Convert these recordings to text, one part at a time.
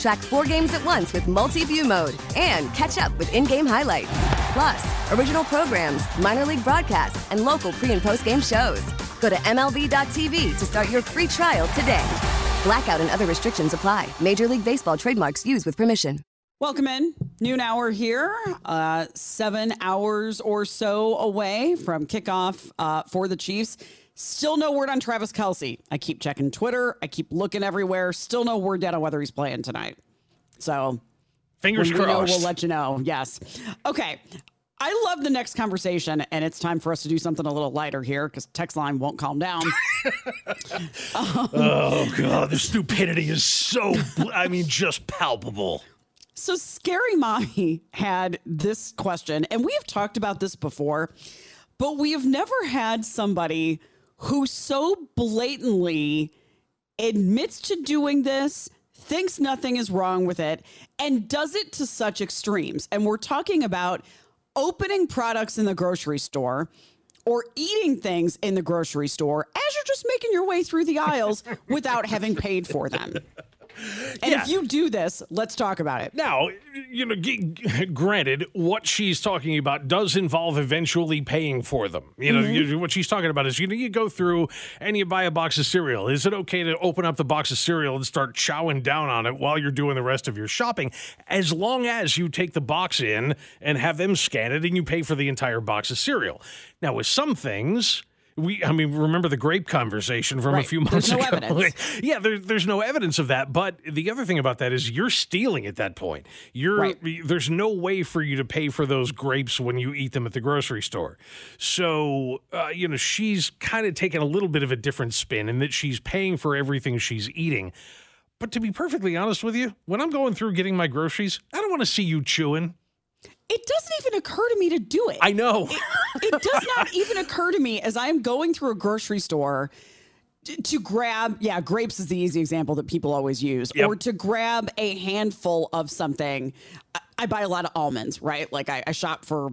Track four games at once with multi view mode and catch up with in game highlights. Plus, original programs, minor league broadcasts, and local pre and post game shows. Go to MLB.tv to start your free trial today. Blackout and other restrictions apply. Major League Baseball trademarks used with permission. Welcome in. Noon hour here, uh, seven hours or so away from kickoff uh, for the Chiefs. Still no word on Travis Kelce. I keep checking Twitter. I keep looking everywhere. Still no word yet on whether he's playing tonight. So Fingers when we know, crossed. we'll let you know. Yes. Okay. I love the next conversation, and it's time for us to do something a little lighter here because text line won't calm down. oh god, the stupidity is so I mean just palpable. So, Scary Mommy had this question, and we have talked about this before, but we have never had somebody who so blatantly admits to doing this, thinks nothing is wrong with it, and does it to such extremes. And we're talking about opening products in the grocery store or eating things in the grocery store as you're just making your way through the aisles without having paid for them. And Yeah. if you do this, let's talk about it. Now, you know, g- g- granted, what she's talking about does involve eventually paying for them. You know, mm-hmm. you- what she's talking about is you know, you go through and you buy a box of cereal. Is it okay to open up the box of cereal and start chowing down on it while you're doing the rest of your shopping, as long as you take the box in and have them scan it and you pay for the entire box of cereal? Now, with some things. We, I mean, remember the grape conversation from a Right. few There's months no ago? yeah, there, there's no evidence of that. But the other thing about that is you're stealing at that point. You're Right. there's no way for you to pay for those grapes when you eat them at the grocery store. So uh, you know she's kind of taking a little bit of a different spin in that she's paying for everything she's eating. But to be perfectly honest with you, when I'm going through getting my groceries, I don't want to see you chewing. It doesn't even occur to me to do it. I know. it does not even occur to me as I am going through a grocery store to grab, yeah, grapes is the easy example that people always use, Yep. or to grab a handful of something. I, I buy a lot of almonds, right? Like I, I shop for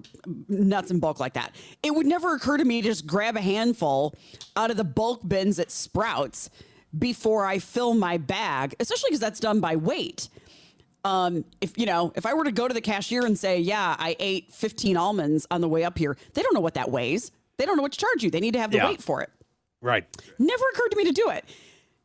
nuts in bulk like that. It would never occur to me to just grab a handful out of the bulk bins at Sprouts before I fill my bag, especially because that's done by weight um, if you know, if I were to go to the cashier and say, "Yeah, I ate 15 almonds on the way up here," they don't know what that weighs. They don't know what to charge you. They need to have the Yeah. weight for it. right. Never occurred to me to do it.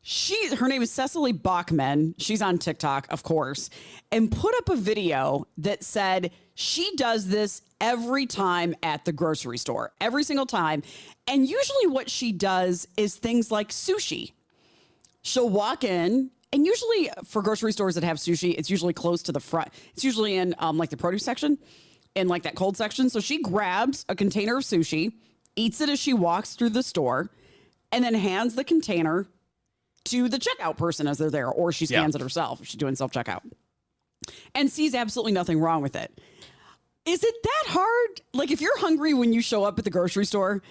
She, her name is Cecily Bachman. She's on TikTok, of course, and put up a video that said she does this every time at the grocery store, every single time. And usually, what she does is things like sushi she'll walk in and usually for grocery stores that have sushi it's usually close to the front it's usually in um, like the produce section in like that cold section. So she grabs a container of sushi eats it as she walks through the store and then hands the container to the checkout person as they're there or she Yeah. scans it herself. If she's doing self-checkout and sees absolutely nothing wrong with it. Is it that hard? Like if you're hungry when you show up at the grocery store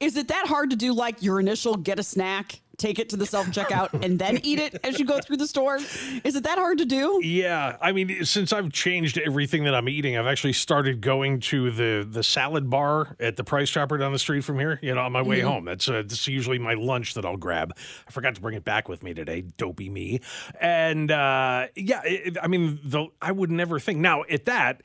is it that hard to do like your initial get a snack, take it to the self checkout, and then eat it as you go through the store? Is it that hard to do? Yeah, I mean, since I've changed everything that I'm eating, I've actually started going to the the salad bar at the Price Chopper down the street from here. You know, on my way home. That's uh, this is usually my lunch that I'll grab. I forgot to bring it back with me today. Dopey me. And uh, yeah, it, I mean, the I would never think now at that.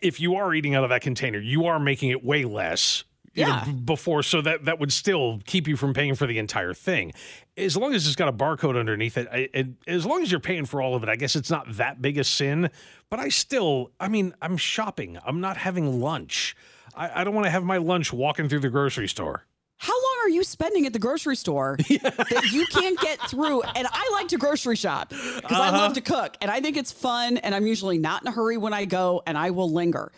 If you are eating out of that container, you are making it way less. Know, Yeah. b- before, so that that would still keep you from paying for the entire thing. As long as it's got a barcode underneath it, I, it, as long as you're paying for all of it, I guess it's not that big a sin. But I still, I mean, I'm shopping. I'm not having lunch. I, I don't want to have my lunch walking through the grocery store. How long are you spending at the grocery store that you can't get through? And I like to grocery shop because I love uh-huh. to cook and I think it's fun. And I'm usually not in a hurry when I go and I will linger.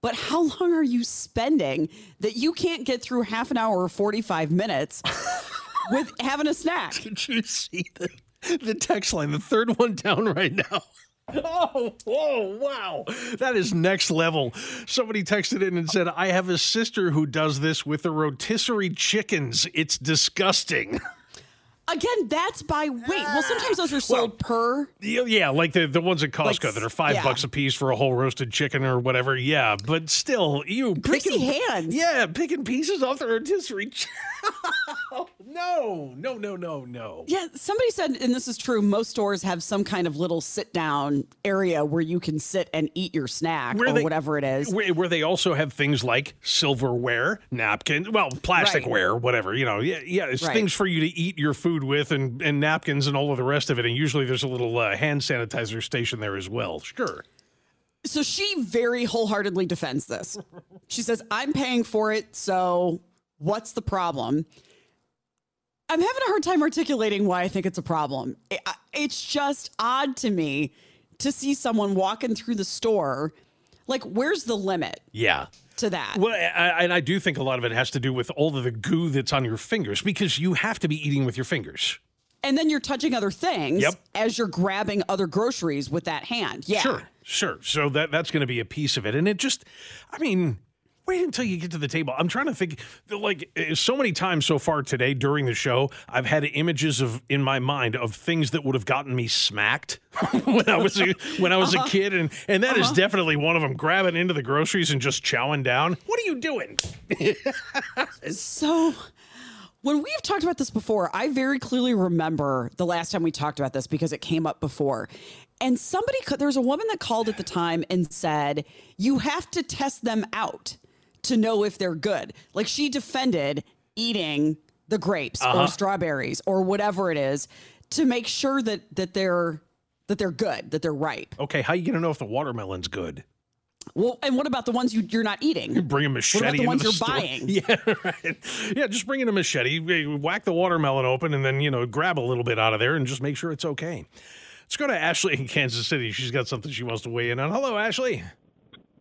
But how long are you spending that you can't get through half an hour or 45 minutes with having a snack? Did you see the, the text line? The third one down right now. Oh, whoa, wow. That is next level. Somebody texted in and said, I have a sister who does this with the rotisserie chickens. It's disgusting. Again, that's by weight. Well, sometimes those are sold per. Yeah, like the, the ones at Costco Like, that are five yeah. bucks a piece for a whole roasted chicken or whatever. Yeah, but still, you picking, hands. Yeah, picking pieces off the rotisserie. no, no, no, no, no. Yeah, somebody said, and this is true, most stores have some kind of little sit down area where you can sit and eat your snack or they- whatever it is. Where, where they also have things like silverware, napkins, well, plasticware, whatever. You know, yeah, yeah, it's Right. things for you to eat your food with, and, and napkins and all of the rest of it. And usually there's a little uh, hand sanitizer station there as well. Sure. So she very wholeheartedly defends this. She says, I'm paying for it, so what's the problem? I'm having a hard time articulating why I think it's a problem. I- I- It's just odd to me to see someone walking through the store. Like, where's the limit Yeah. To that? Well, I, and I do think a lot of it has to do with all of the goo that's on your fingers because you have to be eating with your fingers. And then you're touching other things Yep. as you're grabbing other groceries with that hand. Yeah. Sure, sure. So that that's going to be a piece of it, and it just, I mean. Wait until you get to the table. I'm trying to think, like, eh, so many times so far today during the show, I've had images of in my mind of things that would have gotten me smacked when I was a, when I was a kid, and and that is definitely one of them. Grabbing into the groceries and just chowing down. What are you doing? So, when we've talked about this before, I very clearly remember the last time we talked about this because it came up before. And somebody, there was a woman that called at the time and said, You have to test them out to know if they're good. Like she defended eating the grapes or strawberries or whatever it is to make sure that that they're that they're good, that they're ripe. Okay, how you gonna know if the watermelon's good? Well, and what about the ones you, you're not eating? Bring a machete. What about the ones the you're store. buying? Yeah, right. Yeah, just bring in a machete, eh, whack the watermelon open, and then you know grab a little bit out of there and just make sure it's okay. Let's go to Ashley in Kansas City. She's got something she wants to weigh in on. Hello, Ashley.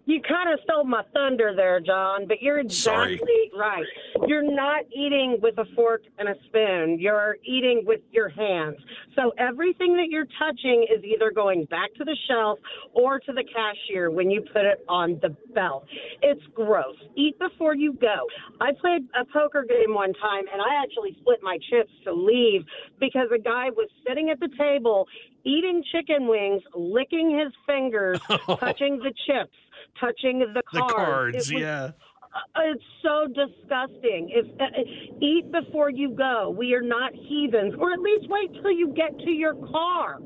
You kind of stole my thunder there, John, but you're Sorry. exactly right. You're not eating with a fork and a spoon. You're eating with your hands. So everything that you're touching is either going back to the shelf or to the cashier when you put it on the belt. It's gross. Eat before you go. I played a poker game one time and I actually split my chips to leave because a guy was sitting at the table eating chicken wings, licking his fingers, touching the chips touching the The cards. cards, It was- yeah. uh, It's so disgusting. If uh, eat before you go. We are not heathens, or at least wait till you get to your car.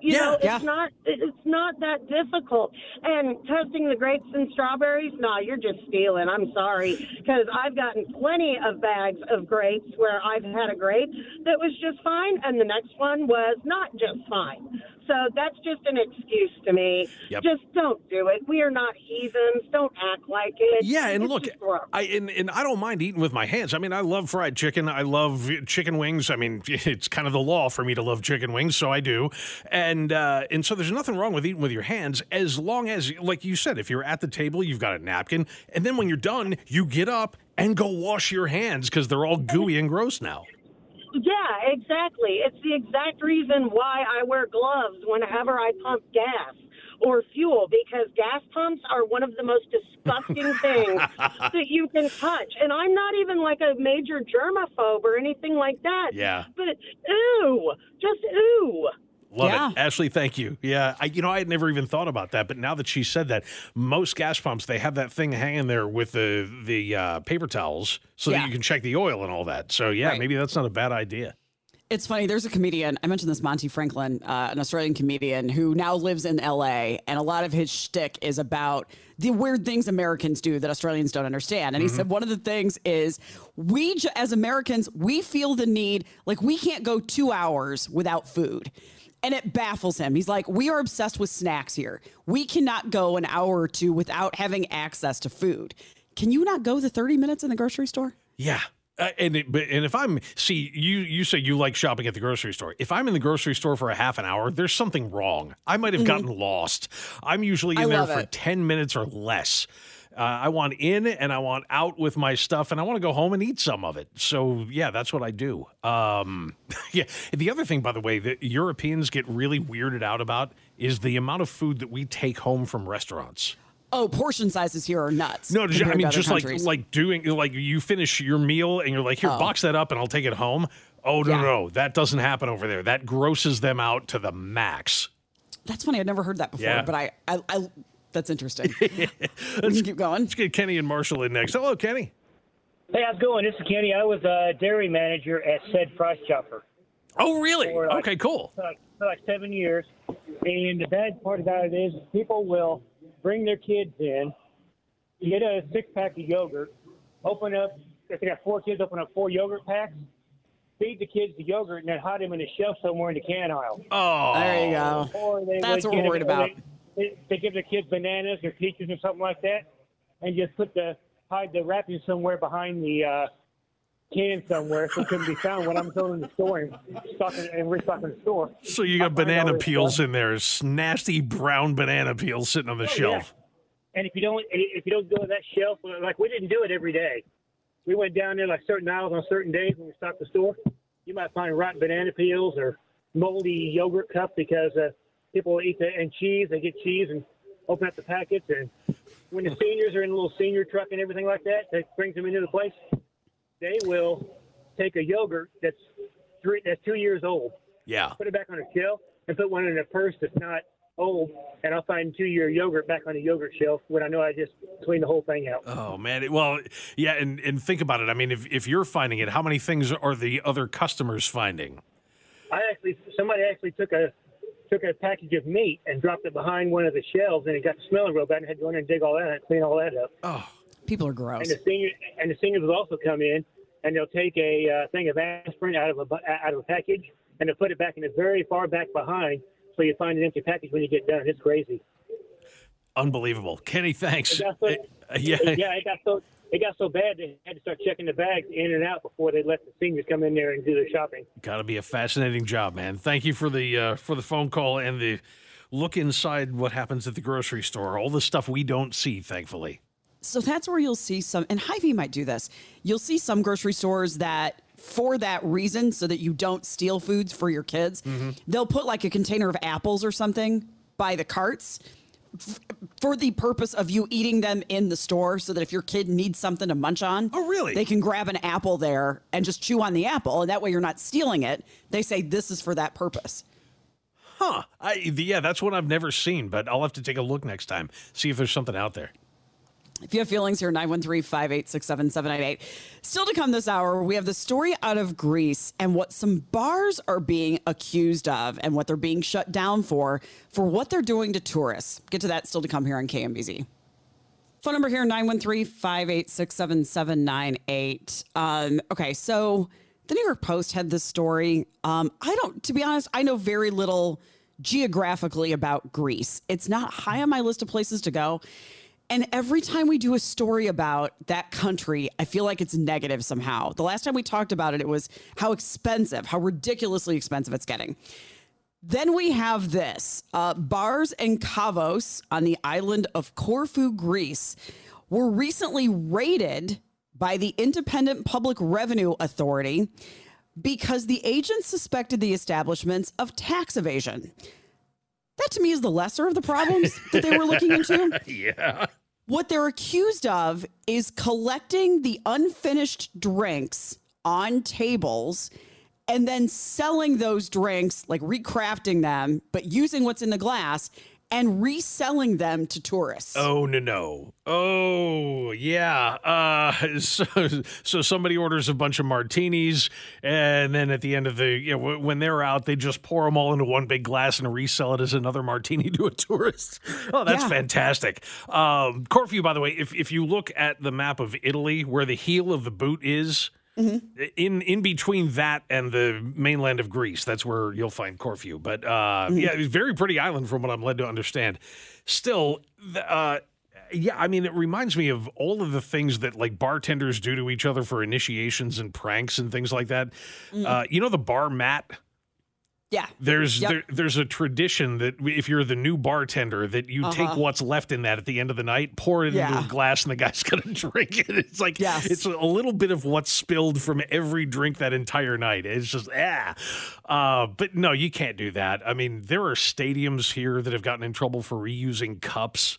You Yeah. know, it's Yeah. not it's not that difficult. And testing the grapes and strawberries, no, you're just stealing. I'm sorry, because I've gotten plenty of bags of grapes where I've had a grape that was just fine, and the next one was not just fine. So that's just an excuse to me. Yep. Just don't do it. We are not heathens. Don't act like it. Yeah, and It's look. I and, and I don't mind eating with my hands. I mean, I love fried chicken. I love chicken wings. I mean, it's kind of the law for me to love chicken wings, so I do. And uh, and so there's nothing wrong with eating with your hands as long as, like you said, if you're at the table, you've got a napkin, and then when you're done, you get up and go wash your hands because they're all gooey and gross now. Yeah, exactly. It's the exact reason why I wear gloves whenever I pump gas or fuel because gas pumps are one of the most disgusting things that you can touch. And I'm not even like a major germaphobe or anything like that. Yeah. But ew, just ew. Love Yeah. it, Ashley. Thank you. Yeah, I, you know, I had never even thought about that, but now that she said that, most gas pumps they have that thing hanging there with the the uh, paper towels so that you can check the oil and all that. So yeah, Right. maybe that's not a bad idea. It's funny. There's a comedian. I mentioned this Monty Franklin, uh, an Australian comedian who now lives in L.A. and a lot of his shtick is about the weird things Americans do that Australians don't understand. And he said one of the things is we, as Americans, we feel the need like we can't go two hours without food. And it baffles him. He's like, we are obsessed with snacks here. We cannot go an hour or two without having access to food. Can you not go the 30 minutes in the grocery store? Yeah. Uh, and it, but- and if I'm see you you say you like shopping at the grocery store. If I'm in the grocery store for a half an hour, there's something wrong. I might have gotten lost. I'm usually in Mm-hmm. There for it. ten minutes or less. Uh, I want in and I want out with my stuff, and I want to go home and eat some of it. So yeah, that's what I do. Um, yeah. The other thing, by the way, that Europeans get really weirded out about is the amount of food that we take home from restaurants. Oh, portion sizes here are nuts. No, I mean, just like countries. like doing like you finish your meal and you're like, here, Oh. box that up and I'll take it home. Oh no, Yeah. no, that doesn't happen over there. That grosses them out to the max. That's funny. I've never heard that before, Yeah. but I, I, I that's interesting. Let's keep going. Let's get Kenny and Marshall in next. Hello, Kenny. Hey, how's it going? This is Kenny. I was a dairy manager at said Price Chopper Oh, really? For like- Okay, cool. for like, for like seven years. And the bad part about it is people will bring their kids in, get a six pack of yogurt, open up, if they got four kids, open up four yogurt packs, feed the kids the yogurt, and then hide them in a shelf somewhere in the can aisle. Oh, There you go. Or they That's what we're worried about. They, they give the kids bananas or peaches or something like that, and just put the hide the wrapping somewhere behind the uh, can somewhere so it couldn't be found when I'm going to the store and stocking and restocking the store. So you got all banana peels in there, nasty brown banana peels sitting on the Oh, yeah. shelf. And if you don't if you don't go to that shelf, like we didn't do it every day. We went down there like certain aisles on certain days when we stocked the store. You might find rotten banana peels or moldy yogurt cup because uh, people eat the and cheese. They get cheese and open up the packets. And when the hmm. seniors are in a little senior truck and everything like that, that brings them into the place. They will take a yogurt that's three that's two years old, Yeah. put it back on a shelf, and put one in a purse that's not old, and I'll find two year yogurt back on the yogurt shelf when I know I just cleaned the whole thing out. Oh man. Well, yeah, and and think about it. I mean, if if you're finding it, how many things are the other customers finding? I actually somebody actually took a took a package of meat and dropped it behind one of the shelves, and it got smelling real bad, and had to go in and dig all that and clean all that up. Oh, People are gross. And gross. the senior and the seniors will also come in and they'll take a uh, thing of aspirin out of a bu- out of a package and they'll put it back in the very far back behind, so you find an empty package when you get done. It's crazy. Unbelievable. Kenny, thanks. It got so, Uh, yeah. yeah, it got so it got so bad they had to start checking the bags in and out before they let the seniors come in there and do their shopping. Got to be a fascinating job, man. Thank you for the uh, for the phone call and the look inside what happens at the grocery store. All the stuff we don't see, thankfully. So that's where you'll see some, and Hy-Vee might do this. You'll see some grocery stores that, for that reason, so that you don't steal foods for your kids, they'll put like a container of apples or something by the carts f- for the purpose of you eating them in the store so that if your kid needs something to munch on, Oh, really? They can grab an apple there and just chew on the apple, and that way you're not stealing it. They say this is for that purpose. Huh? I, yeah, that's one I've never seen, but I'll have to take a look next time. See if there's something out there. If you have feelings here, 913 586 7798. Still to come this hour, we have the story out of Greece and what some bars are being accused of and what they're being shut down for, for what they're doing to tourists. Get to that still to come here on KMBZ. Phone number here 913 586 7798. Um, Okay, so the New York Post had this story. Um, I don't, to be honest, I know very little geographically about Greece. It's not high on my list of places to go. And every time we do a story about that country, I feel like it's negative somehow. The last time we talked about it, it was how expensive, how ridiculously expensive it's getting. Then we have this uh, bars and Kavos on the island of Corfu, Greece, were recently raided by the Independent Public Revenue Authority because the agents suspected the establishments of tax evasion. That to me is the lesser of the problems that they were looking into. Yeah. What they're accused of is collecting the unfinished drinks on tables and then selling those drinks, like recrafting them, but using what's in the glass and reselling them to tourists. Oh no no. Oh yeah. Uh, so so somebody orders a bunch of martinis, and then at the end of the you know w- when they're out, they just pour them all into one big glass and resell it as another martini to a tourist. Oh, that's Yeah. fantastic. Um, Corfu, by the way, if if you look at the map of Italy, where the heel of the boot is. In in between that and the mainland of Greece, that's where you'll find Corfu. But uh, yeah, it's a very pretty island from what I'm led to understand. Still, uh, Yeah, I mean, it reminds me of all of the things that like bartenders do to each other for initiations and pranks and things like that. Uh, you know, the bar mat. Yeah. There's Yep. there, there's a tradition that if you're the new bartender, that you take Uh-huh. what's left in that at the end of the night, pour it into Yeah. a glass, and the guy's gonna drink it. It's like Yes. it's a little bit of what's spilled from every drink that entire night. It's just ah, uh, but no, you can't do that. I mean, there are stadiums here that have gotten in trouble for reusing cups.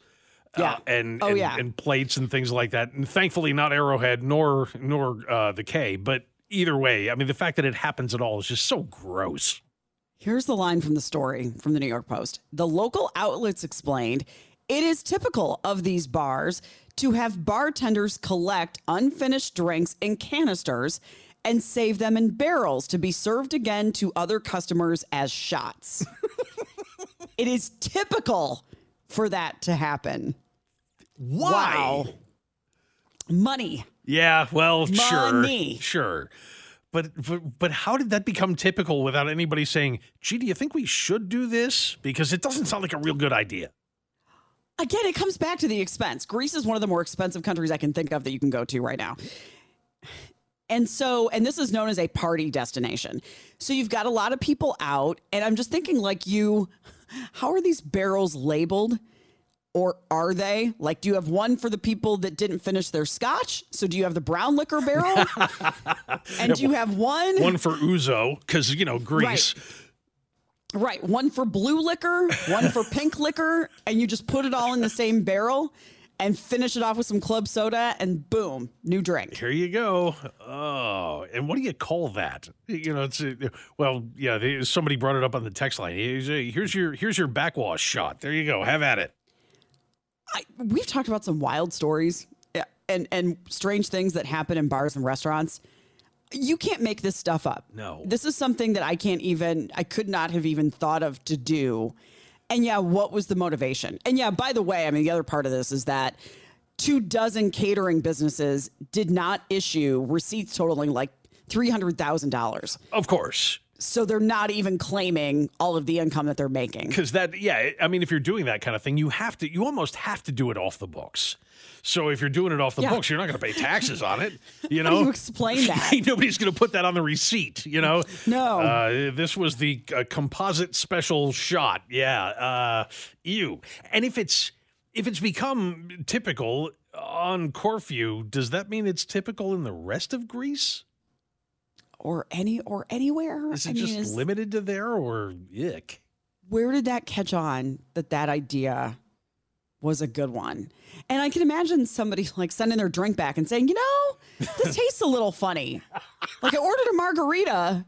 Yeah. Uh, and Oh, and, yeah. and plates and things like that. And thankfully, not Arrowhead nor nor uh, the K. But either way, I mean, the fact that it happens at all is just so gross. Here's the line from the story from the New York Post. The local outlets explained it is typical of these bars to have bartenders collect unfinished drinks in canisters and save them in barrels to be served again to other customers as shots. it is typical for that to happen. Wow. Money. Yeah, well, Money. sure, sure. But, but but how did that become typical without anybody saying, "Gee, do you think we should do this?" Because it doesn't sound like a real good idea. Again, it comes back to the expense. Greece is one of the more expensive countries I can think of that you can go to right now. And so, and this is known as a party destination. So you've got a lot of people out, and I'm just thinking, like, you, how are these barrels labeled? Or are they? Like, do you have one for the people that didn't finish their scotch? So do you have the brown liquor barrel? and do you have one? One for ouzo, because you know Greece. Right. One for blue liquor, one for pink liquor, and you just put it all in the same barrel and finish it off with some club soda, and boom, new drink. Here you go. Oh, and what do you call that? You know, it's uh, well, yeah. They, somebody brought it up on the text line. Here's your here's your backwash shot. There you go. Have at it. I, we've talked about some wild stories eh, and, and strange things that happen in bars and restaurants. You can't make this stuff up. No. This is something that I can't even, I could not have even thought of to do. And yeah, what was the motivation? And yeah, by the way, I mean, the other part of this is that two dozen catering businesses did not issue receipts totaling like $300,000. Of course. So they're not even claiming all of the income that they're making. because that yeah i mean if you're doing that kind of thing you have to you almost have to do it off the books so if you're doing it off the Yeah. books you're not going to pay taxes on it you know you explain that? nobody's going to put that on the receipt you know No. uh, this was the uh, composite special shot yeah uh ew and if it's if it's become typical on corfu does that mean it's typical in the rest of greece or any or anywhere. is it I mean, just is- limited to there or yuck where did that catch on that that idea was a good one? And I can imagine somebody like sending their drink back and saying, you know, this tastes a little funny. Like I ordered a margarita,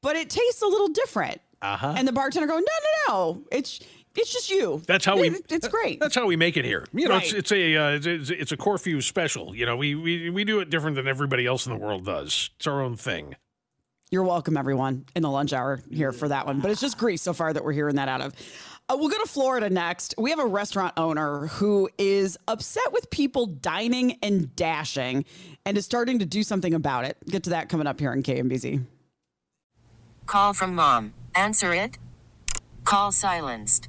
but it tastes a little different. Uh-huh. And the bartender going, no, no, no, it's it's just you. That's how we. It- it's great. That's how we make it here. You know, it's, Right. it's a uh, it's, it's- it's a Corfu special. You know, we, we we do it different than everybody else in the world does. It's our own thing. You're welcome, everyone, in the lunch hour here for that one. But it's just Greece so far that we're hearing that out of. Uh, we'll go to Florida next. We have a restaurant owner who is upset with people dining and dashing and is starting to do something about it. Get to that coming up here on KMBZ. Call from mom. Answer it. Call silenced.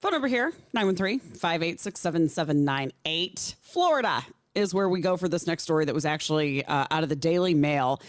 Phone number here 913 586 7798. Florida is where we go for this next story that was actually uh, out of the Daily Mail.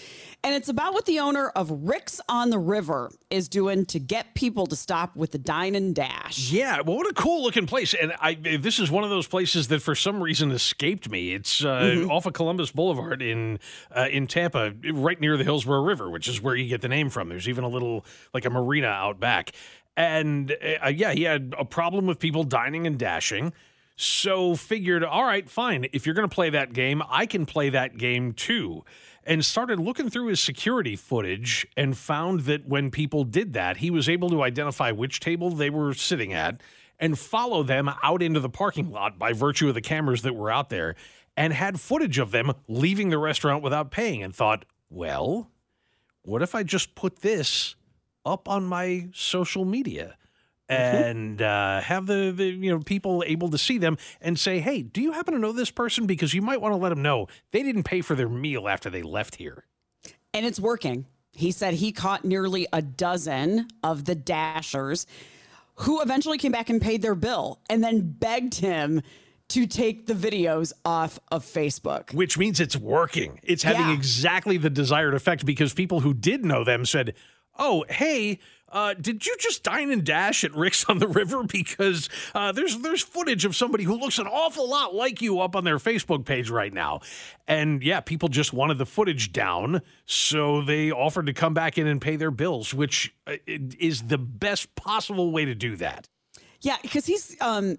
And it's about what the owner of Rick's on the River is doing to get people to stop with the dine and dash. Yeah, well, what a cool looking place. And I this is one of those places that for some reason escaped me. It's uh, Mm-hmm. off of Columbus Boulevard in uh, in Tampa, right near the Hillsborough River, which is where you get the name from. There's even a little like a marina out back. And uh, yeah, he had a problem with people dining and dashing. So figured, all right, fine. If you're going to play that game, I can play that game too. And started looking through his security footage and found that when people did that, he was able to identify which table they were sitting at and follow them out into the parking lot by virtue of the cameras that were out there and had footage of them leaving the restaurant without paying and thought, well, what if I just put this up on my social media and uh, have the, the you know people able to see them and say, hey, do you happen to know this person? Because you might want to let them know they didn't pay for their meal after they left here. And it's working. He said he caught nearly a dozen of the dashers who eventually came back and paid their bill and then begged him to take the videos off of Facebook. Which means it's working. It's having Yeah. exactly the desired effect because people who did know them said, oh, hey, uh, did you just dine and dash at Rick's on the River? Because uh, there's there's footage of somebody who looks an awful lot like you up on their Facebook page right now, and yeah, people just wanted the footage down, so they offered to come back in and pay their bills, which uh, is the best possible way to do that. Yeah, because he's um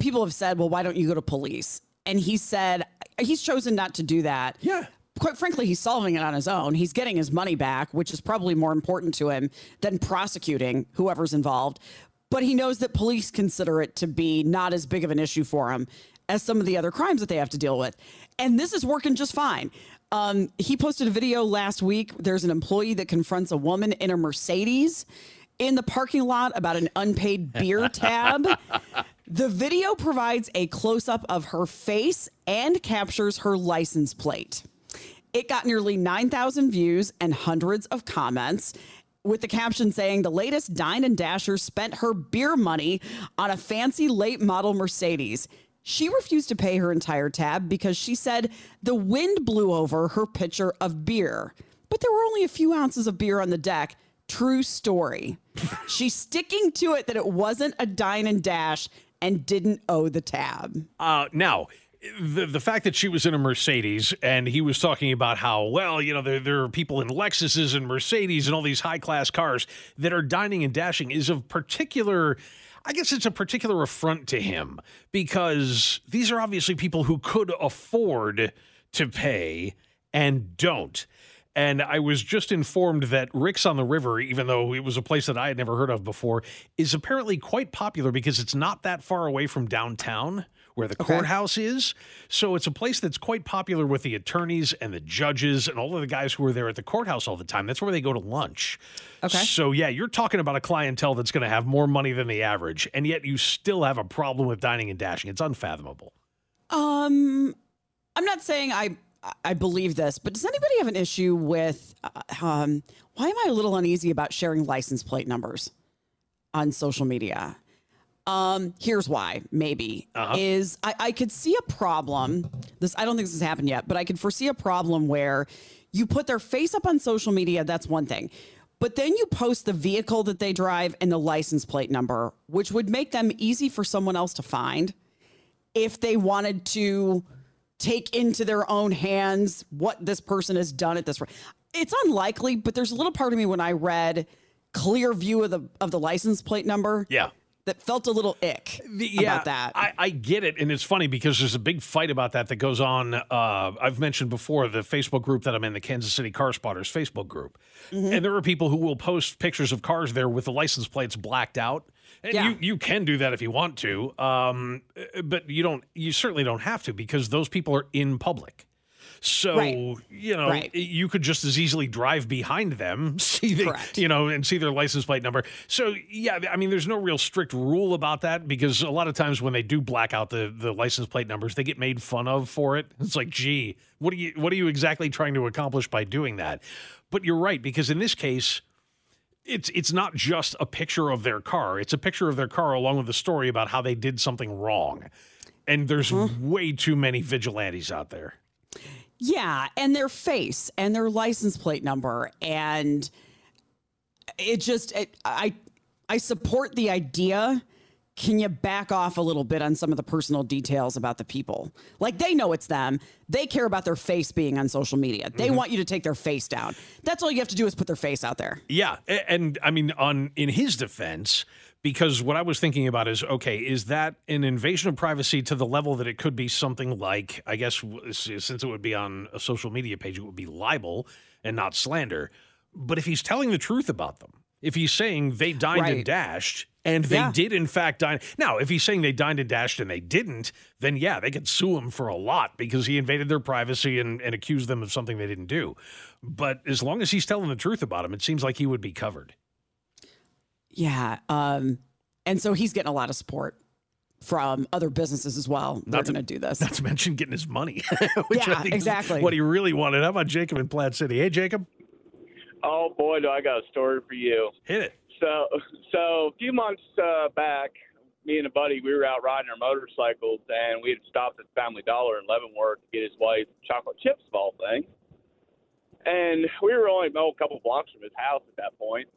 people have said, well, why don't you go to police? And he said he's chosen not to do that. Yeah. Quite frankly, he's solving it on his own. He's getting his money back, which is probably more important to him than prosecuting whoever's involved. But he knows that police consider it to be not as big of an issue for him as some of the other crimes that they have to deal with. And this is working just fine. Um, he posted a video last week. There's an employee that confronts a woman in a Mercedes in the parking lot about an unpaid beer tab. The video provides a close up of her face and captures her license plate. It got nearly 9,000 views and hundreds of comments, with the caption saying the latest Dine and Dasher spent her beer money on a fancy late model Mercedes. She refused to pay her entire tab because she said the wind blew over her pitcher of beer. But there were only a few ounces of beer on the deck. True story. She's sticking to it that it wasn't a dine and dash and didn't owe the tab. Uh, now, the the fact that she was in a Mercedes and he was talking about how well you know there there are people in Lexuses and Mercedes and all these high class cars that are dining and dashing is of particular. I guess it's a particular affront to him because these are obviously people who could afford to pay and don't. And I was just informed that Rick's on the River, even though it was a place that I had never heard of before, is apparently quite popular because it's not that far away from downtown where the courthouse is. So it's a place that's quite popular with the attorneys and the judges and all of the guys who are there at the courthouse all the time. That's where they go to lunch. Okay. So yeah, you're talking about a clientele that's going to have more money than the average, and yet you still have a problem with dining and dashing. It's unfathomable. Um, I'm not saying I I believe this, but does anybody have an issue with? Uh, um, why am I a little uneasy about sharing license plate numbers on social media? Um, here's why. Maybe is I, I could see a problem. This I don't think this has happened yet, but I could foresee a problem where you put their face up on social media. That's one thing. But then you post the vehicle that they drive and the license plate number, which would make them easy for someone else to find if they wanted to take into their own hands what this person has done at this. It's unlikely, but there's a little part of me when I read clear view of the of the license plate number Yeah. That felt a little ick about that. I, I get it, and it's funny because there's a big fight about that that goes on. Uh, I've mentioned before the Facebook group that I'm in, the Kansas City Car Spotters Facebook group, Mm-hmm. and there are people who will post pictures of cars there with the license plates blacked out. And Yeah. you, you can do that if you want to, um, but you don't. You certainly don't have to because those people are in public. So Right. you know Right. you could just as easily drive behind them, see the, Correct. you know, and see their license plate number. So yeah, I mean, there's no real strict rule about that because a lot of times when they do black out the the license plate numbers, they get made fun of for it. It's like, gee, what are you what are you exactly trying to accomplish by doing that? But you're right because in this case, it's it's not just a picture of their car; it's a picture of their car along with a story about how they did something wrong. And there's mm-hmm. way too many vigilantes out there. Yeah, and their face and their license plate number and it just it, I I support the idea. Can you back off a little bit on some of the personal details about the people? Like they know it's them. They care about their face being on social media. They mm-hmm. want you to take their face down. That's all you have to do is put their face out there. Yeah, a- and I mean, on in his defense, because what I was thinking about is, okay, is that an invasion of privacy to the level that it could be something like, I guess, since it would be on a social media page, it would be libel and not slander. But if he's telling the truth about them, if he's saying they dined and dashed, and they Yeah. did in fact dine. Now, if he's saying they dined and dashed and they didn't, then yeah, they could sue him for a lot because he invaded their privacy and, and accused them of something they didn't do. But as long as he's telling the truth about him, it seems like he would be covered. Yeah. Um, and so he's getting a lot of support from other businesses as well. They're Not going to do this. Not to mention getting his money. which I Yeah, think is exactly. What he really wanted. How about Jacob in Platt City? Hey, Jacob, Oh boy, do I got a story for you. hit it. So, so a few months uh, back, me and a buddy, we were out riding our motorcycles, and we had stopped at Family Dollar in Leavenworth to get his wife chocolate chips of all things. And we were only oh, a couple blocks from his house at that point,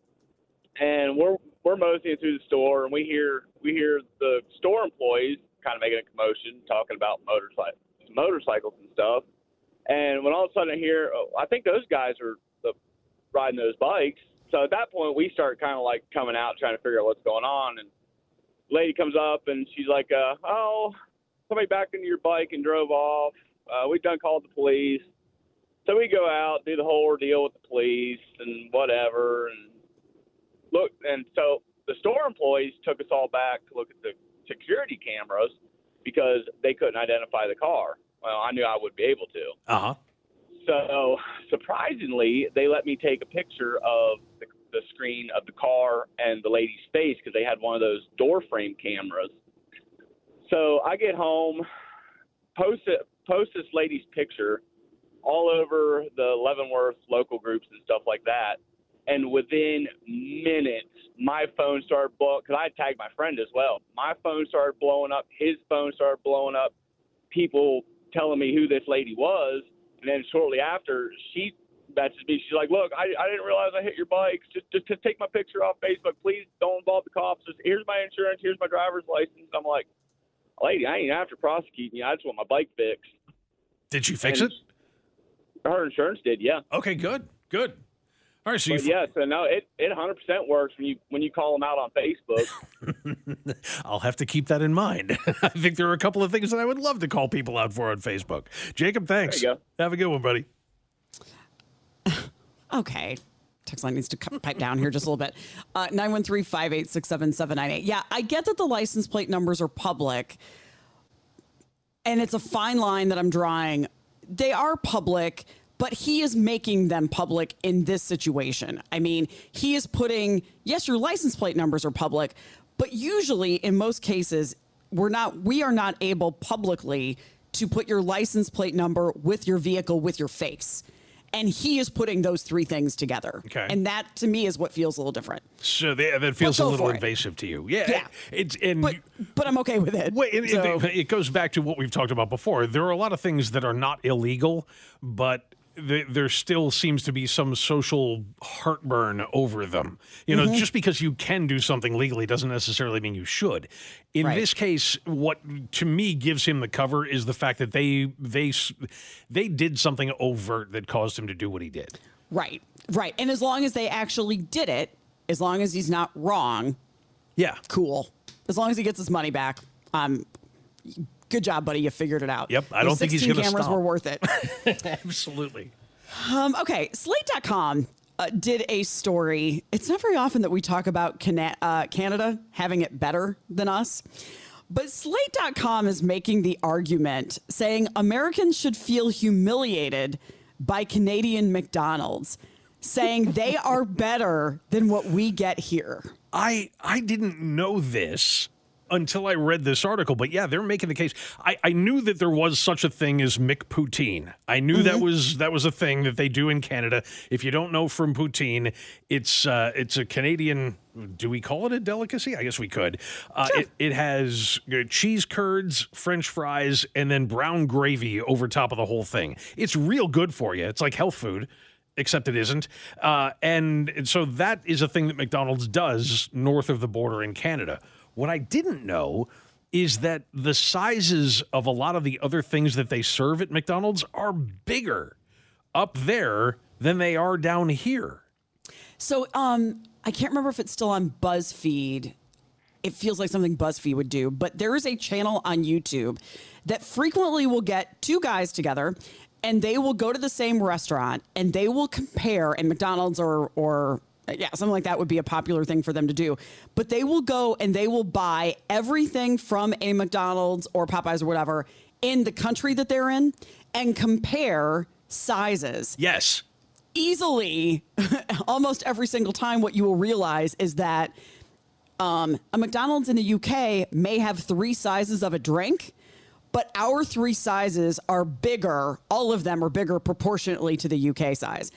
and we're we're moseying through the store, and we hear we hear the store employees kind of making a commotion, talking about motorcycles, motorcycles and stuff. And when all of a sudden I hear, oh, I think those guys are the riding those bikes. So at that point, we start kind of like coming out, trying to figure out what's going on. And lady comes up and she's like, uh, "Oh, somebody backed into your bike and drove off. Uh, we done called the police." So we go out, do the whole ordeal with the police and whatever, and look. And so the store employees took us all back to look at the security cameras because they couldn't identify the car. Well, I knew I would be able to. Uh huh. So surprisingly, they let me take a picture of the, the screen of the car and the lady's face because they had one of those door frame cameras. So I get home, post it, post this lady's picture all over the Leavenworth local groups and stuff like that. And within minutes, my phone started blowing because I tagged my friend as well. My phone started blowing up. His phone started blowing up. People telling me who this lady was. And then shortly after, she messaged me. She's like, "Look, I, I didn't realize I hit your bikes. Just, just just take my picture off Facebook, please. Don't involve the cops. Just here's my insurance. Here's my driver's license." I'm like, "Lady, I ain't after prosecuting you. I just want my bike fixed." Did she fix And it? Her insurance did, yeah. Okay, good, good. All right, so you But yeah, so no, it it 100 percent works when you when you call them out on Facebook. I'll have to keep that in mind. I think there are a couple of things that I would love to call people out for on Facebook. Jacob, thanks. There you go. Have a good one, buddy. Okay. Text line needs to cut- pipe down here just a little bit. Uh, 913 586 7798. Yeah, I get that the license plate numbers are public, and it's a fine line that I'm drawing. They are public, but he is making them public in this situation. I mean, he is putting, yes, your license plate numbers are public, but usually in most cases, we're not, we are not able publicly to put your license plate number with your vehicle with your face. And he is putting those three things together. Okay. And that to me is what feels a little different. So they, that feels a little for it. invasive to you. Yeah. Yeah. It's and But but I'm okay with it. Wait, it, So- it, it goes back to what we've talked about before. There are a lot of things that are not illegal, but th- there still seems to be some social heartburn over them. You know, Mm-hmm. just because you can do something legally doesn't necessarily mean you should. In Right. this case, what to me gives him the cover is the fact that they they they did something overt that caused him to do what he did. Right, right. And as long as they actually did it, as long as he's not wrong, Yeah. cool. As long as he gets his money back, um, good job, buddy. You figured it out. Yep, I don't think he's gonna stop. cameras were worth it. Absolutely. Um, okay, Slate.com uh, did a story. It's not very often that we talk about Cana- uh, Canada having it better than us. But Slate.com is making the argument saying Americans should feel humiliated by Canadian McDonald's, saying they are better than what we get here. I I didn't know this until I read this article. But yeah, they're making the case. I, I knew that there was such a thing as McPoutine. I knew that was that was a thing that they do in Canada. If you don't know from poutine, it's uh, it's a Canadian. Do we call it a delicacy? I guess we could. Uh, it, it has uh, cheese curds, French fries, and then brown gravy over top of the whole thing. It's real good for you. It's like health food except it isn't. Uh, and so that is a thing that McDonald's does north of the border in Canada. What I didn't know is that the sizes of a lot of the other things that they serve at McDonald's are bigger up there than they are down here. So um, I can't remember if it's still on BuzzFeed. It feels like something BuzzFeed would do, but there is a channel on YouTube that frequently will get two guys together and they will go to the same restaurant and they will compare and McDonald's or or yeah, something like that would be a popular thing for them to do. But they will go and they will buy everything from a McDonald's or Popeyes or whatever in the country that they're in and compare sizes Yes. easily almost every single time what you will realize is that um, a mcdonald's in the uk may have three sizes of a drink but our three sizes are bigger all of them are bigger proportionately to the uk size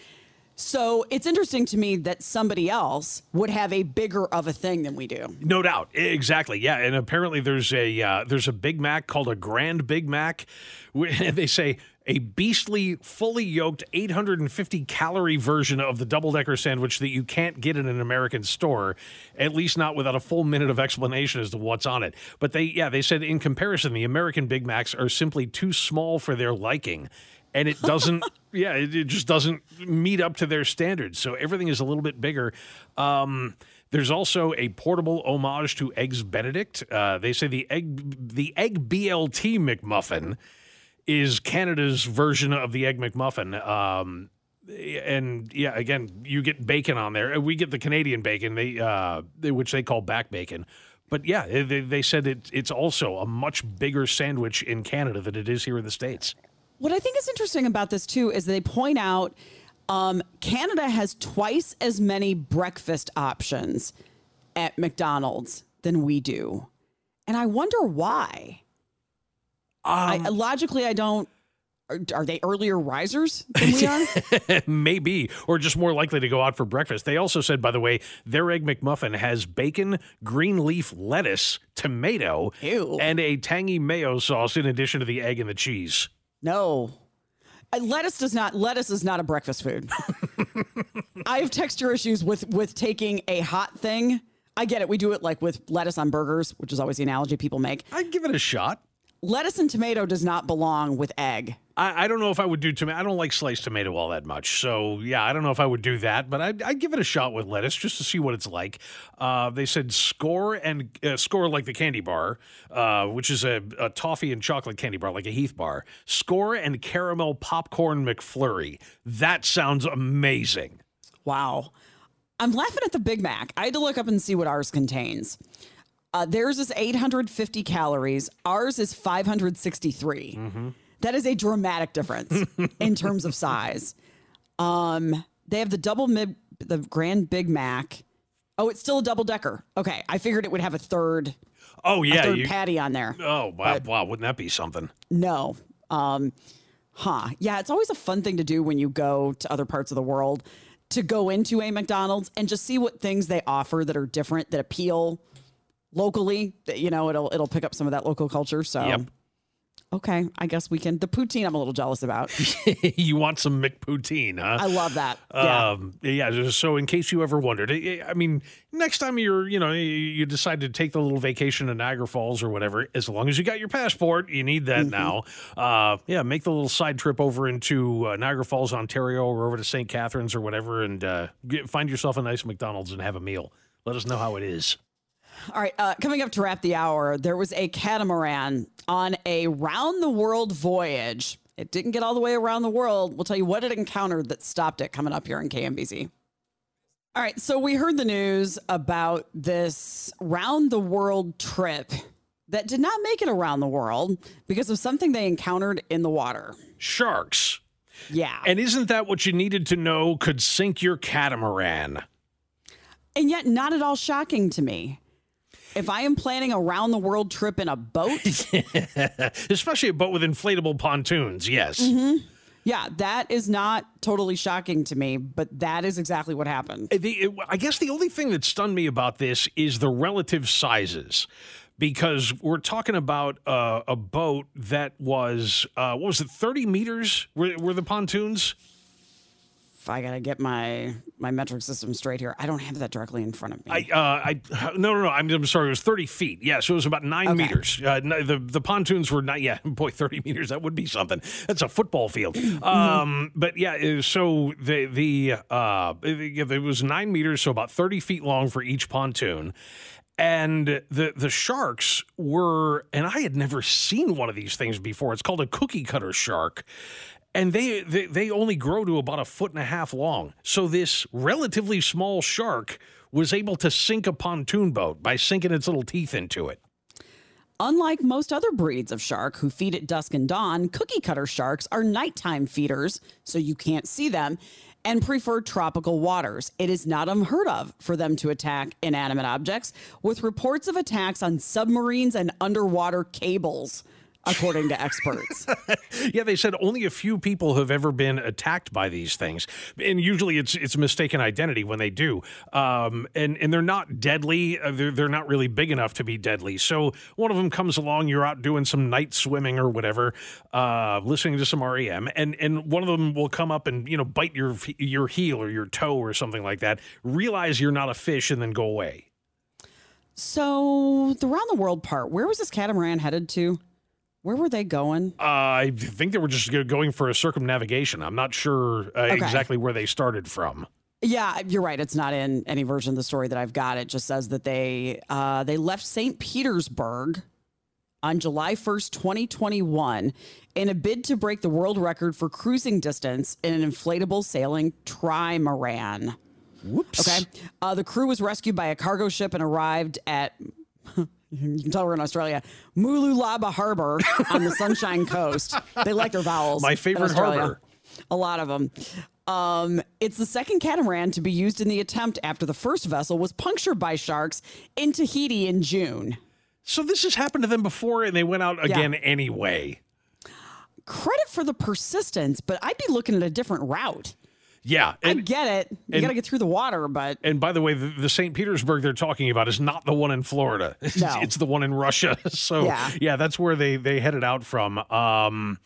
so it's interesting to me that somebody else would have a bigger of a thing than we do No doubt, exactly. Yeah, and apparently there's a uh, there's a Big Mac called a Grand Big Mac. they say a beastly, fully yoked, 850 calorie version of the double decker sandwich that you can't get in an American store, at least not without a full minute of explanation as to what's on it. But they, yeah, they said in comparison, the American Big Macs are simply too small for their liking. And it doesn't, yeah, it, it just doesn't meet up to their standards. So everything is a little bit bigger. Um, there's also a portable homage to Eggs Benedict. Uh, they say the egg the egg BLT McMuffin is Canada's version of the egg McMuffin. Um, and yeah, again, you get bacon on there. We get the Canadian bacon, they, uh, they- which they call back bacon. But yeah, they, they said it, it's also a much bigger sandwich in Canada than it is here in the states. What I think is interesting about this too is they point out um, Canada has twice as many breakfast options at McDonald's than we do, and I wonder why. I, logically, I don't. Are, are they earlier risers than we are? Maybe, or just more likely to go out for breakfast. They also said, by the way, their Egg McMuffin has bacon, green leaf lettuce, tomato, Ew. and a tangy mayo sauce in addition to the egg and the cheese. No. Uh, lettuce does not lettuce is not a breakfast food. I have texture issues with with taking a hot thing. I get it. We do it like with lettuce on burgers, which is always the analogy people make. I'd give it a shot. Lettuce and tomato does not belong with egg. I, I don't know if I would do tomato. I don't like sliced tomato all that much. So, yeah, I don't know if I would do that, but I'd, I'd give it a shot with lettuce just to see what it's like. Uh, they said Skor and uh, Skor like the candy bar, uh, which is a, a toffee and chocolate candy bar, like a Heath bar. Skor and caramel popcorn McFlurry. That sounds amazing. Wow. I'm laughing at the Big Mac. I had to look up and see what ours contains. Uh, theirs is 850 calories. Ours is 563. That is a dramatic difference in terms of size. Um, they have the double mid, the Grand Big Mac. Oh, it's still a double decker. Okay, I figured it would have a third, Oh, a yeah. third you- patty on there. oh, wow, wow. Wouldn't that be something? No. Um, huh. Yeah, it's always a fun thing to do when you go to other parts of the world to go into a McDonald's and just see what things they offer that are different that appeal locally. That you know, it'll it'll pick up some of that local culture. So Yep. Okay, I guess we can. The poutine, I'm a little jealous about. you want some McPoutine, huh? I love that. Yeah. Um, yeah. just So, in case you ever wondered, I mean, next time you're, you know, you- decide to take the little vacation to Niagara Falls or whatever, as long as you got your passport, you need that now. Uh, yeah, make the little side trip over into uh, Niagara Falls, Ontario, or over to St. Catharines or whatever, and uh, get, find yourself a nice McDonald's and have a meal. Let us know how it is. All right, uh, coming up to wrap the hour, there was a catamaran on a round the world voyage. It didn't get all the way around the world. We'll tell you what it encountered that stopped it coming up here in KMBZ. All right, so we heard the news about this round the world trip that did not make it around the world because of something they encountered in the water. Sharks. Yeah. And isn't that what you needed to know could sink your catamaran? And yet, not at all shocking to me. If I am planning a round the world trip in a boat, Especially a boat with inflatable pontoons. Yes. yeah, that is not totally shocking to me, but that is exactly what happened. The, I guess the only thing that stunned me about this is the relative sizes. Because we're talking about uh, a boat that was, uh, what was it, 30 meters were, were the pontoons? I gotta get my my metric system straight here, I don't have that directly in front of me. I, uh, I, no, no, no. I'm, I'm sorry. It was 30 feet. Yeah, so it was about nine Okay. meters. Uh, the the pontoons were not. Yeah, boy, 30 meters. That would be something. That's a football field. Um, but yeah, uh, so the the uh, it, it was nine meters, so about 30 feet long for each pontoon. And the the sharks were, and I had never seen one of these things before. It's called a cookie cutter shark and they, they they only grow to about a foot and a half long. So this relatively small shark was able to sink a pontoon boat by sinking its little teeth into it. Unlike most other breeds of shark who feed at dusk and dawn, cookie cutter sharks are nighttime feeders, so you can't see them, and prefer tropical waters. It is not unheard of for them to attack inanimate objects, with reports of attacks on submarines and underwater cables, according to experts. Yeah, they said only a few people have ever been attacked by these things, and usually it's it's mistaken identity when they do. Um, and and they're not deadly. Uh, They're they're not really big enough to be deadly. So one of them comes along, you're out doing some night swimming or whatever, uh, listening to some REM, and and one of them will come up and you know bite your your heel or your toe or something like that. Realize you're not a fish, and then go away. so, the round the world part, where was this catamaran headed to? Where were they going? Uh, I think they were just going for a circumnavigation. I'm not sure uh, exactly where they started from. Yeah, you're right. It's not in any version of the story that I've got. It just says that they uh, they left St. Petersburg on July 1st, 2021, in a bid to break the world record for cruising distance in an inflatable sailing trimaran. Whoops. Okay. Uh, the crew was rescued by a cargo ship and arrived at. You can tell we're in Australia. Mooloolaba Harbor on the Sunshine Coast. They like their vowels. My favorite harbor. A lot of them. Um, it's the second catamaran to be used in the attempt after the first vessel was punctured by sharks in Tahiti in June. So this has happened to them before, and they went out again anyway. Credit for the persistence, but I'd be looking at a different route. Yeah, I get it. You and- got to get through the water, but and by the way, the, the St. Petersburg they're talking about is not the one in Florida. It's, No. it's the one in Russia. So Yeah. yeah, that's where they they headed out from. Um,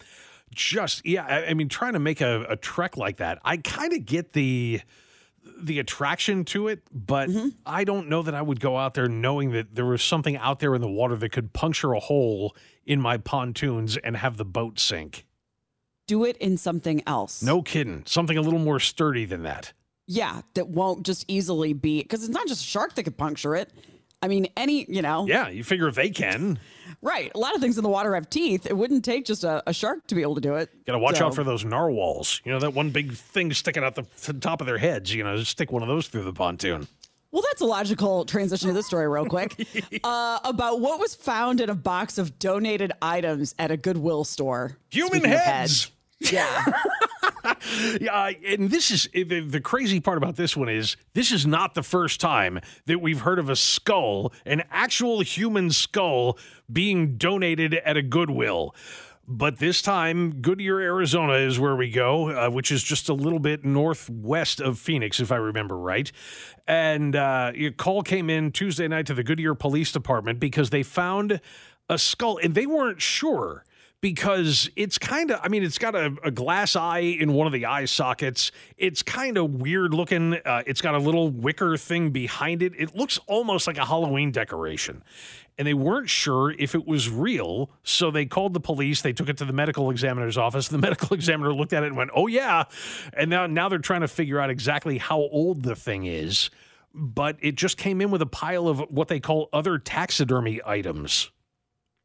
just yeah, I, I mean, trying to make a, a trek like that, I kind of get the the attraction to it, but Mm-hmm. I don't know that I would go out there knowing that there was something out there in the water that could puncture a hole in my pontoons and have the boat sink. Do it in something else. No kidding. Something a little more sturdy than that. Yeah, that won't just easily be because it's not just a shark that could puncture it. I mean, any, you know, Yeah, you figure if they can. right. A lot of things in the water have teeth. It wouldn't take just a, a shark to be able to do it. Got to watch So- out for those narwhals. You know, that one big thing sticking out the, the top of their heads. You know, just stick one of those through the pontoon. Well, that's a logical transition to this story, real quick. uh, about what was found in a box of donated items at a Goodwill store. Human of heads. Yeah. Yeah, and this is the, the crazy part about this one is this is not the first time that we've heard of a skull, an actual human skull, being donated at a Goodwill. But this time, Goodyear, Arizona is where we go, uh, which is just a little bit northwest of Phoenix, if I remember right. And uh, a call came in Tuesday night to the Goodyear Police Department because they found a skull, and they weren't sure because it's kind of, I mean, it's got a, a glass eye in one of the eye sockets. It's kind of weird looking. Uh, it's got a little wicker thing behind it. It looks almost like a Halloween decoration. And they weren't sure if it was real. So they called the police. They took it to the medical examiner's office. The medical examiner looked at it and went, oh, yeah. And now, now they're trying to figure out exactly how old the thing is. But it just came in with a pile of what they call other taxidermy items.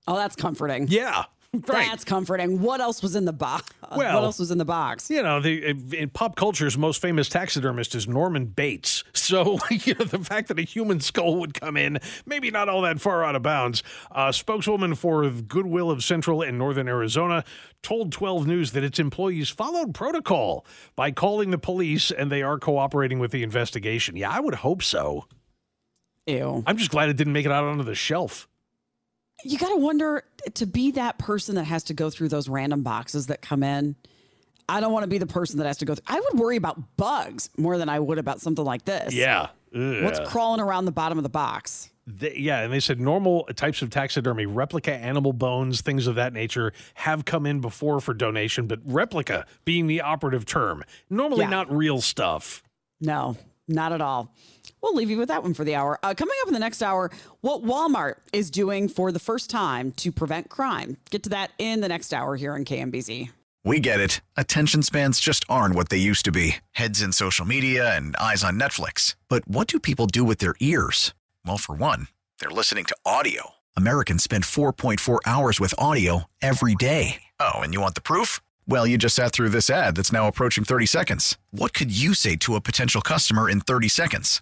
oh, that's comforting. Yeah. Right. That's comforting. What else was in the box? Well- what else was in the box? you know, the in pop culture's most famous taxidermist is Norman Bates. So, you know, the fact that a human skull would come in, maybe not all that far out of bounds. Uh, spokeswoman for Goodwill of Central and Northern Arizona told 12 News that its employees followed protocol by calling the police and they are cooperating with the investigation. Yeah, I would hope so. Ew. I'm just glad it didn't make it out onto the shelf. You got to wonder to be that person that has to go through those random boxes that come in. I don't want to be the person that has to go through. I would worry about bugs more than I would about something like this. Yeah. What's crawling around the bottom of the box? They- yeah, and they said normal types of taxidermy, replica animal bones, things of that nature, have come in before for donation, but replica being the operative term. Normally Yeah. not real stuff. No, not at all. We'll leave you with that one for the hour. Uh, coming up in the next hour, what Walmart is doing for the first time to prevent crime. Get to that in the next hour here on KMBZ. We get it. Attention spans just aren't what they used to be heads in social media and eyes on Netflix. But what do people do with their ears? Well, for one, they're listening to audio. Americans spend 4.4 hours with audio every day. Oh, and you want the proof? Well, you just sat through this ad that's now approaching 30 seconds. What could you say to a potential customer in 30 seconds?